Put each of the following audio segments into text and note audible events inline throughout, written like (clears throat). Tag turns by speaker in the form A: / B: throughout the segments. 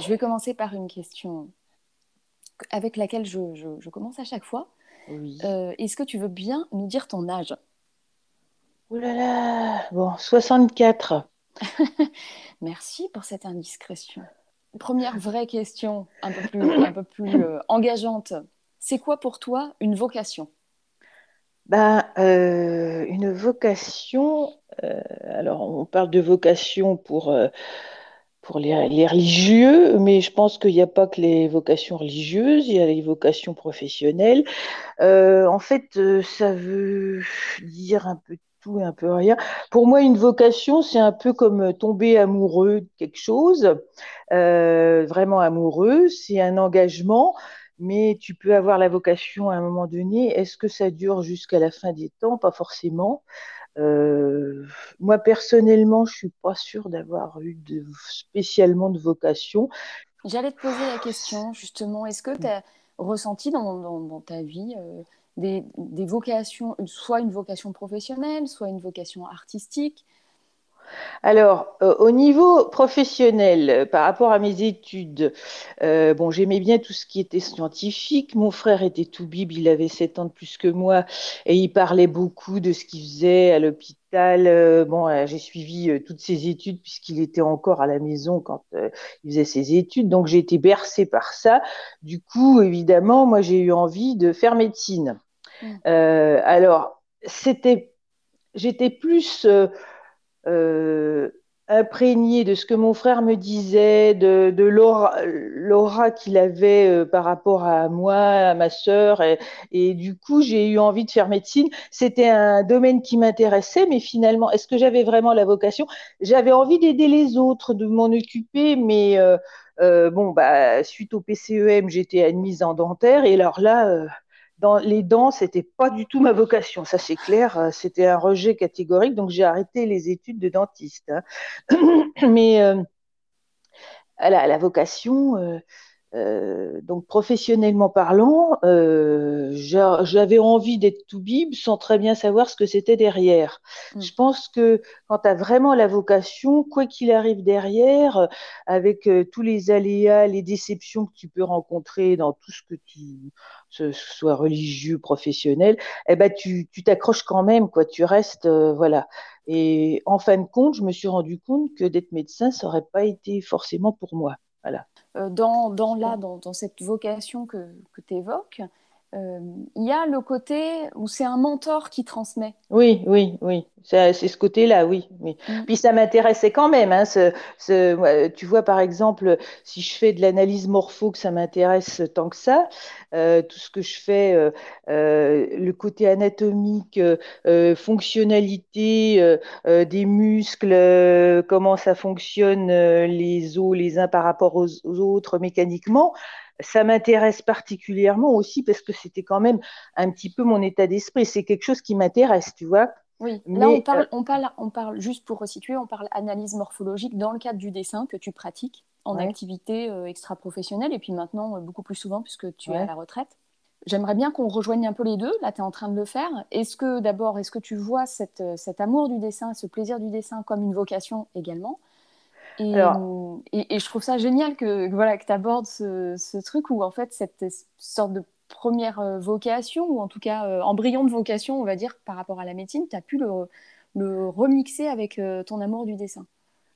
A: Je vais commencer par une question avec laquelle je, commence à chaque fois.
B: Oui.
A: Euh, est-ce que tu veux bien nous dire ton âge?
B: Ouh là là Bon, 64. (laughs)
A: Merci pour cette indiscrétion. Première vraie question, un peu plus, un peu plus euh, engageante. C'est quoi pour toi une vocation?
B: Ben, euh, Une vocation, alors on parle de vocation pour pour les, religieux, mais je pense qu'il n'y a pas que les vocations religieuses, il y a les vocations professionnelles. Euh, en fait, euh, ça veut dire un peu tout et un peu rien. Pour moi, une vocation, c'est un peu comme tomber amoureux de quelque chose, euh, vraiment amoureux, c'est un engagement mais tu peux avoir la vocation à un moment donné. Est-ce que ça dure jusqu'à la fin des temps? Pas forcément. Euh, moi, personnellement, je suis pas sûre d'avoir eu spécialement de vocation.
A: J'allais te poser la question, justement, est-ce que tu as ressenti dans, ta vie euh, des, vocations, soit une vocation professionnelle, soit une vocation artistique?
B: Alors, euh, au niveau professionnel, euh, par rapport à mes études, euh, bon, j'aimais bien tout ce qui était scientifique. Mon frère était tout bib, il avait 7 ans de plus que moi et il parlait beaucoup de ce qu'il faisait à l'hôpital. bon, j'ai suivi toutes ses études puisqu'il était encore à la maison quand il faisait ses études, donc j'ai été bercée par ça. Du coup, évidemment, moi, j'ai eu envie de faire médecine. Mmh. alors, c'était, j'étais plus euh, imprégné de ce que mon frère me disait, de, de l'aura qu'il avait euh, par rapport à moi, à ma sœur. Et, du coup, j'ai eu envie de faire médecine. C'était un domaine qui m'intéressait, mais finalement, est-ce que j'avais vraiment la vocation? J'avais envie d'aider les autres, de m'en occuper, mais euh, bon, bah, suite au PCEM, j'étais admise en dentaire. Et alors là, dans les dents, c'était pas du tout ma vocation, ça c'est clair, euh, c'était un rejet catégorique, donc j'ai arrêté les études de dentiste. Hein. (clears throat) Mais euh, la vocation, euh, euh, donc professionnellement parlant, euh, j'avais envie d'être tout bib sans très bien savoir ce que c'était derrière. Mm. Je pense que quand tu as vraiment la vocation, quoi qu'il arrive derrière, euh, avec tous les aléas, les déceptions que tu peux rencontrer dans tout ce que tu, ce soit religieux, professionnel, eh ben tu t'accroches quand même, quoi. Tu restes, voilà. Et en fin de compte, je me suis rendu compte que d'être médecin, ça aurait pas été forcément pour moi. Voilà.
A: Euh, dans, dans, là, dans, dans, cette vocation que, que tu évoques, il y a le côté où c'est un mentor qui transmet.
B: Oui, oui, oui. C'est ce côté-là, oui. oui. Mm. Puis ça m'intéressait quand même. Hein, ce, ce, tu vois, par exemple, si je fais de l'analyse morpho, que ça m'intéresse tant que ça, euh, tout ce que je fais, euh, euh le côté anatomique, euh, fonctionnalité des muscles, comment ça fonctionne les os les uns par rapport aux, aux autres mécaniquement, ça m'intéresse particulièrement aussi parce que c'était quand même un petit peu mon état d'esprit. C'est quelque chose qui m'intéresse, tu vois.
A: Oui, là on parle, euh, on, parle, on parle, juste pour resituer, on parle analyse morphologique dans le cadre du dessin que tu pratiques en activité euh, extra-professionnelle et puis maintenant euh, beaucoup plus souvent puisque tu es à la retraite. J'aimerais bien qu'on rejoigne un peu les deux. Là, tu es en train de le faire. Est-ce que d'abord, est-ce que tu vois cette, cet amour du dessin, ce plaisir du dessin comme une vocation également? Et, je trouve ça génial que, voilà, que tu abordes ce, truc où, en fait, cette sorte de première euh, vocation, ou en tout cas euh, embryon de vocation, on va dire, par rapport à la médecine, tu as pu le, remixer avec euh, ton amour du dessin.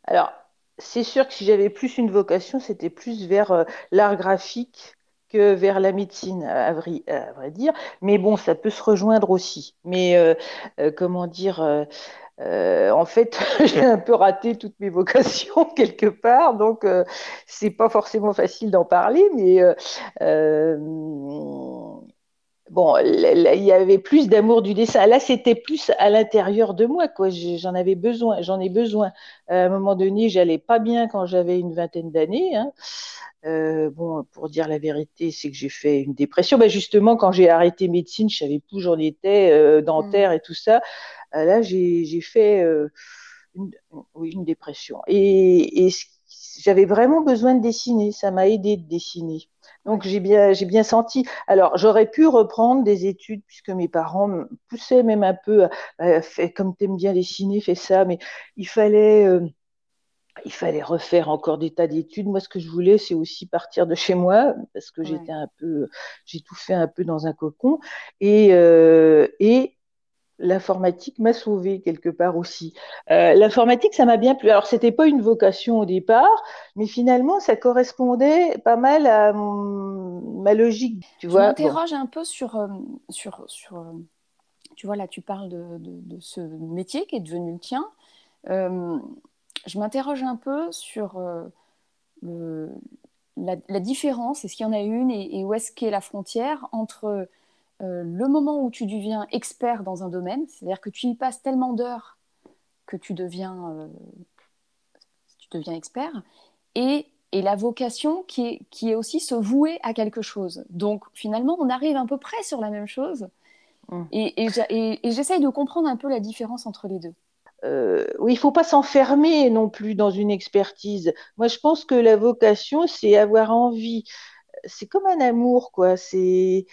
B: Alors, c'est sûr que si j'avais plus une vocation, c'était plus vers l'art graphique que vers la médecine, à vrai, à vrai, dire. Mais bon, ça peut se rejoindre aussi. Mais comment dire euh, en fait, (laughs) j'ai un peu raté toutes mes vocations (laughs) quelque part, donc euh, c'est pas forcément facile d'en parler, mais euh, bon, il y avait plus d'amour du dessin. Là, c'était plus à l'intérieur de moi, quoi. J'en avais besoin, j'en ai besoin. À un moment donné, j'allais pas bien quand j'avais une vingtaine d'années. Hein. bon, pour dire la vérité, c'est que j'ai fait une dépression. Ben justement, quand j'ai arrêté médecine, je savais plus où j'en étais, dentaire mmh. et tout ça. Euh, là, j'ai fait euh, une, une, dépression. Et, j'avais vraiment besoin de dessiner. Ça m'a aidé de dessiner. Donc j'ai bien, j'ai bien senti. Alors j'aurais pu reprendre des études puisque mes parents me poussaient même un peu. À, comme tu aimes bien dessiner, fais ça. Mais il fallait, euh, il fallait refaire encore des tas d'études. Moi, ce que je voulais, c'est aussi partir de chez moi parce que j'étais un peu, j'ai tout fait un peu dans un cocon et, euh, et l'informatique m'a sauvée quelque part aussi. Euh, l'informatique, ça m'a bien plu. Alors, c'était pas une vocation au départ, mais finalement, ça correspondait pas mal à ma logique. Tu
A: je m'interroge un peu sur, euh, sur, sur, tu vois, là, tu parles de, de, ce métier qui est devenu le tien je m'interroge un peu sur euh, la, différence, est-ce qu'il y en a une et, où est-ce qu'est la frontière entre euh, le moment où tu deviens expert dans un domaine, c'est-à-dire que tu y passes tellement d'heures que tu deviens, euh, tu deviens expert, et, la vocation qui est, qui est aussi se vouer à quelque chose. Donc finalement, on arrive à peu près sur la même chose, mmh. et, et j'essaye de comprendre un peu la différence entre les deux
B: euh, oui, il faut pas s'enfermer non plus dans une expertise. Moi, je pense que la vocation, c'est avoir envie. C'est comme un amour, quoi. C'est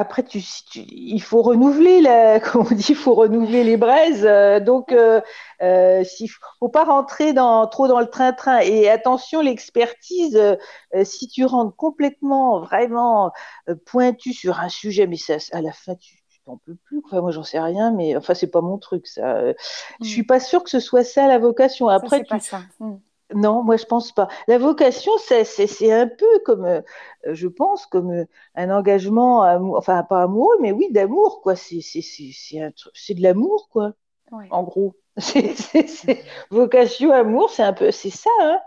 B: après, tu, il faut renouveler, la, (laughs) comme on dit, il faut renouveler les braises. Euh, donc, euh, euh, faut pas rentrer dans, trop dans le train-train. Et attention, l'expertise, euh, si tu rentres complètement, vraiment pointu sur un sujet, mais ça, à la fin, tu on peut plus. Enfin, moi, j'en sais rien, mais enfin, c'est pas mon truc, ça. Je mm. suis pas sûre que ce soit ça la vocation. Après,
A: pas ça.
B: Non, moi je pense pas. La vocation, c'est un peu comme, euh, je pense, comme euh, un engagement, enfin pas amoureux, mais oui, d'amour, quoi. C'est de l'amour, quoi. En gros, (laughs) vocation, amour, c'est un peu, c'est ça. Hein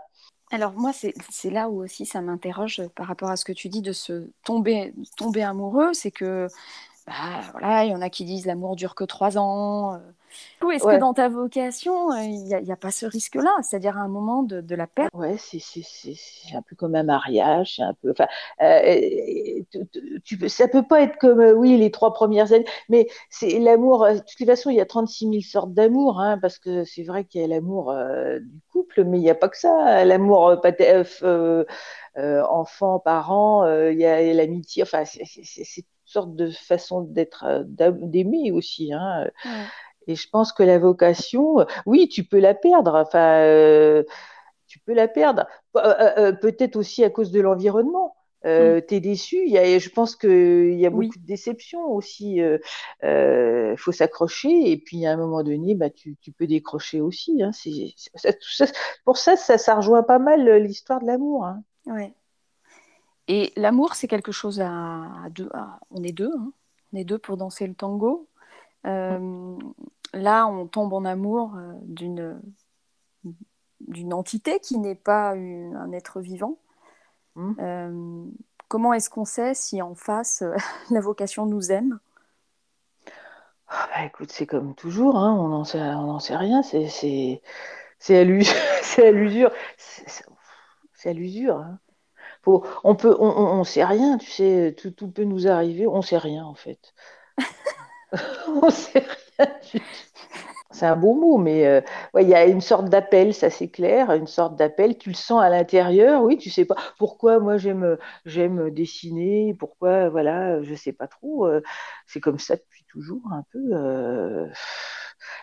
A: alors moi, c'est là où aussi ça m'interroge par rapport à ce que tu dis de se tomber, tomber amoureux, c'est que bah, voilà, il y en a qui disent l'amour dure que trois ans. Euh. Est-ce que dans ta vocation, euh, il n'y a, pas ce risque-là? C'est-à-dire à un moment de, la perte?
B: Ouais, c'est un peu comme un mariage. Un peu, enfin, euh, tu, ça peut pas être comme, oui, les trois premières années, mais c'est l'amour. De toute façon, il y a 36 000 sortes d'amour, hein, parce que c'est vrai qu'il y a l'amour du couple, mais il n'y a pas que ça. L'amour enfant, parent, il y a l'amitié. Enfin, c'est sorte de façon d'être, euh, d'aimer aussi. Hein. Et je pense que la vocation, euh, oui, tu peux la perdre. Enfin, euh, tu peux la perdre. Peut-être aussi à cause de l'environnement. Euh, mm. tu es déçu. Il y a, je pense qu'il y a beaucoup de déceptions aussi. Il faut s'accrocher et puis à un moment donné, bah, tu, tu peux décrocher aussi. Hein. pour ça, ça, ça, rejoint pas mal l'histoire de l'amour. Hein.
A: Ouais. Et l'amour, c'est quelque chose à, deux. on est deux, hein. on est deux pour danser le tango. Euh, là, on tombe en amour euh, d'une d'une entité qui n'est pas un être vivant. Mmh. Euh, comment est-ce qu'on sait si en face (laughs) la vocation nous aime?
B: Ah bah, écoute, c'est comme toujours, hein, on n'en sait, sait, rien, (laughs) c'est à l'usure, c'est à l'usure. Hein on peut, on, on, sait rien, tu sais, tout, tout, peut nous arriver, on sait rien en fait. (laughs) on sait rien. C'est un beau mot, mais euh, il y a une sorte d'appel, ça c'est clair, une sorte d'appel. Tu le sens à l'intérieur, oui, tu sais pas pourquoi. Moi, j'aime, j'aime dessiner, pourquoi, voilà, je sais pas trop. Euh, c'est comme ça depuis toujours, un peu. Euh,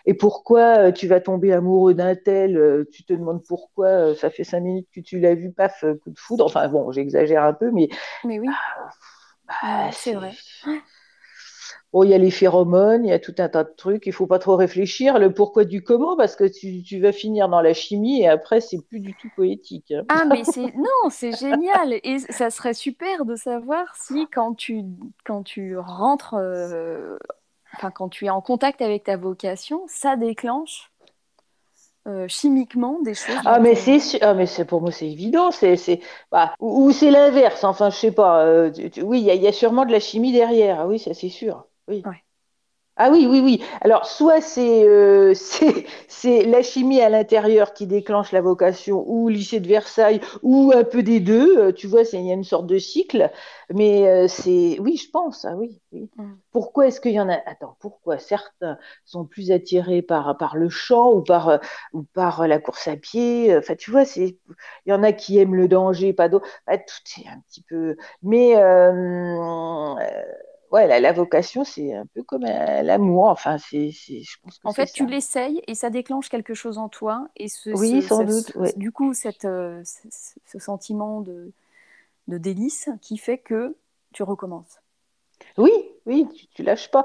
B: et pourquoi euh, tu vas tomber amoureux d'un tel, euh, tu te demandes pourquoi, euh, ça fait cinq minutes que tu l'as vu, paf, coup de foudre. Enfin bon, j'exagère un peu, mais.
A: Mais oui. Bah, c'est vrai.
B: Bon, il y a les phéromones, il y a tout un tas de trucs, il faut pas trop réfléchir, le pourquoi du comment, parce que tu, vas finir dans la chimie et après, c'est plus du tout poétique. Hein.
A: Ah, mais (laughs) c'est. Non, c'est génial. Et ça serait super de savoir si quand tu, quand tu rentres enfin, quand tu es en contact avec ta vocation, ça déclenche euh, chimiquement des choses.
B: Ah mais c'est ah, mais c'est pour moi c'est évident c'est c'est bah, ou, c'est l'inverse enfin je sais pas euh, oui il y, a sûrement de la chimie derrière ah oui ça c'est sûr oui. Ah oui, oui, oui. Alors, soit euh, (laughs) c'est c'est la chimie à l'intérieur qui déclenche la vocation, ou lycée de Versailles, ou un peu des deux. Euh, tu vois, il y a une sorte de cycle. Mais euh, c'est, oui, je pense. Ah oui, oui. Mm. Pourquoi est-ce qu'il y en a Attends, pourquoi certains sont plus attirés par par le chant ou par ou par la course à pied? Enfin, tu vois, c'est il y en a qui aiment le danger, pas d'autres. Tout est un petit peu. Mais ouais, la, vocation, c'est un peu comme l'amour. Enfin, c'est, je pense
A: En fait, tu l'essayes et ça déclenche quelque chose en toi. Et ce,
B: oui, sans doute.
A: Du coup, cette, euh, ce, sentiment de, de délice qui fait que tu recommences.
B: Oui, oui, tu, tu lâches pas.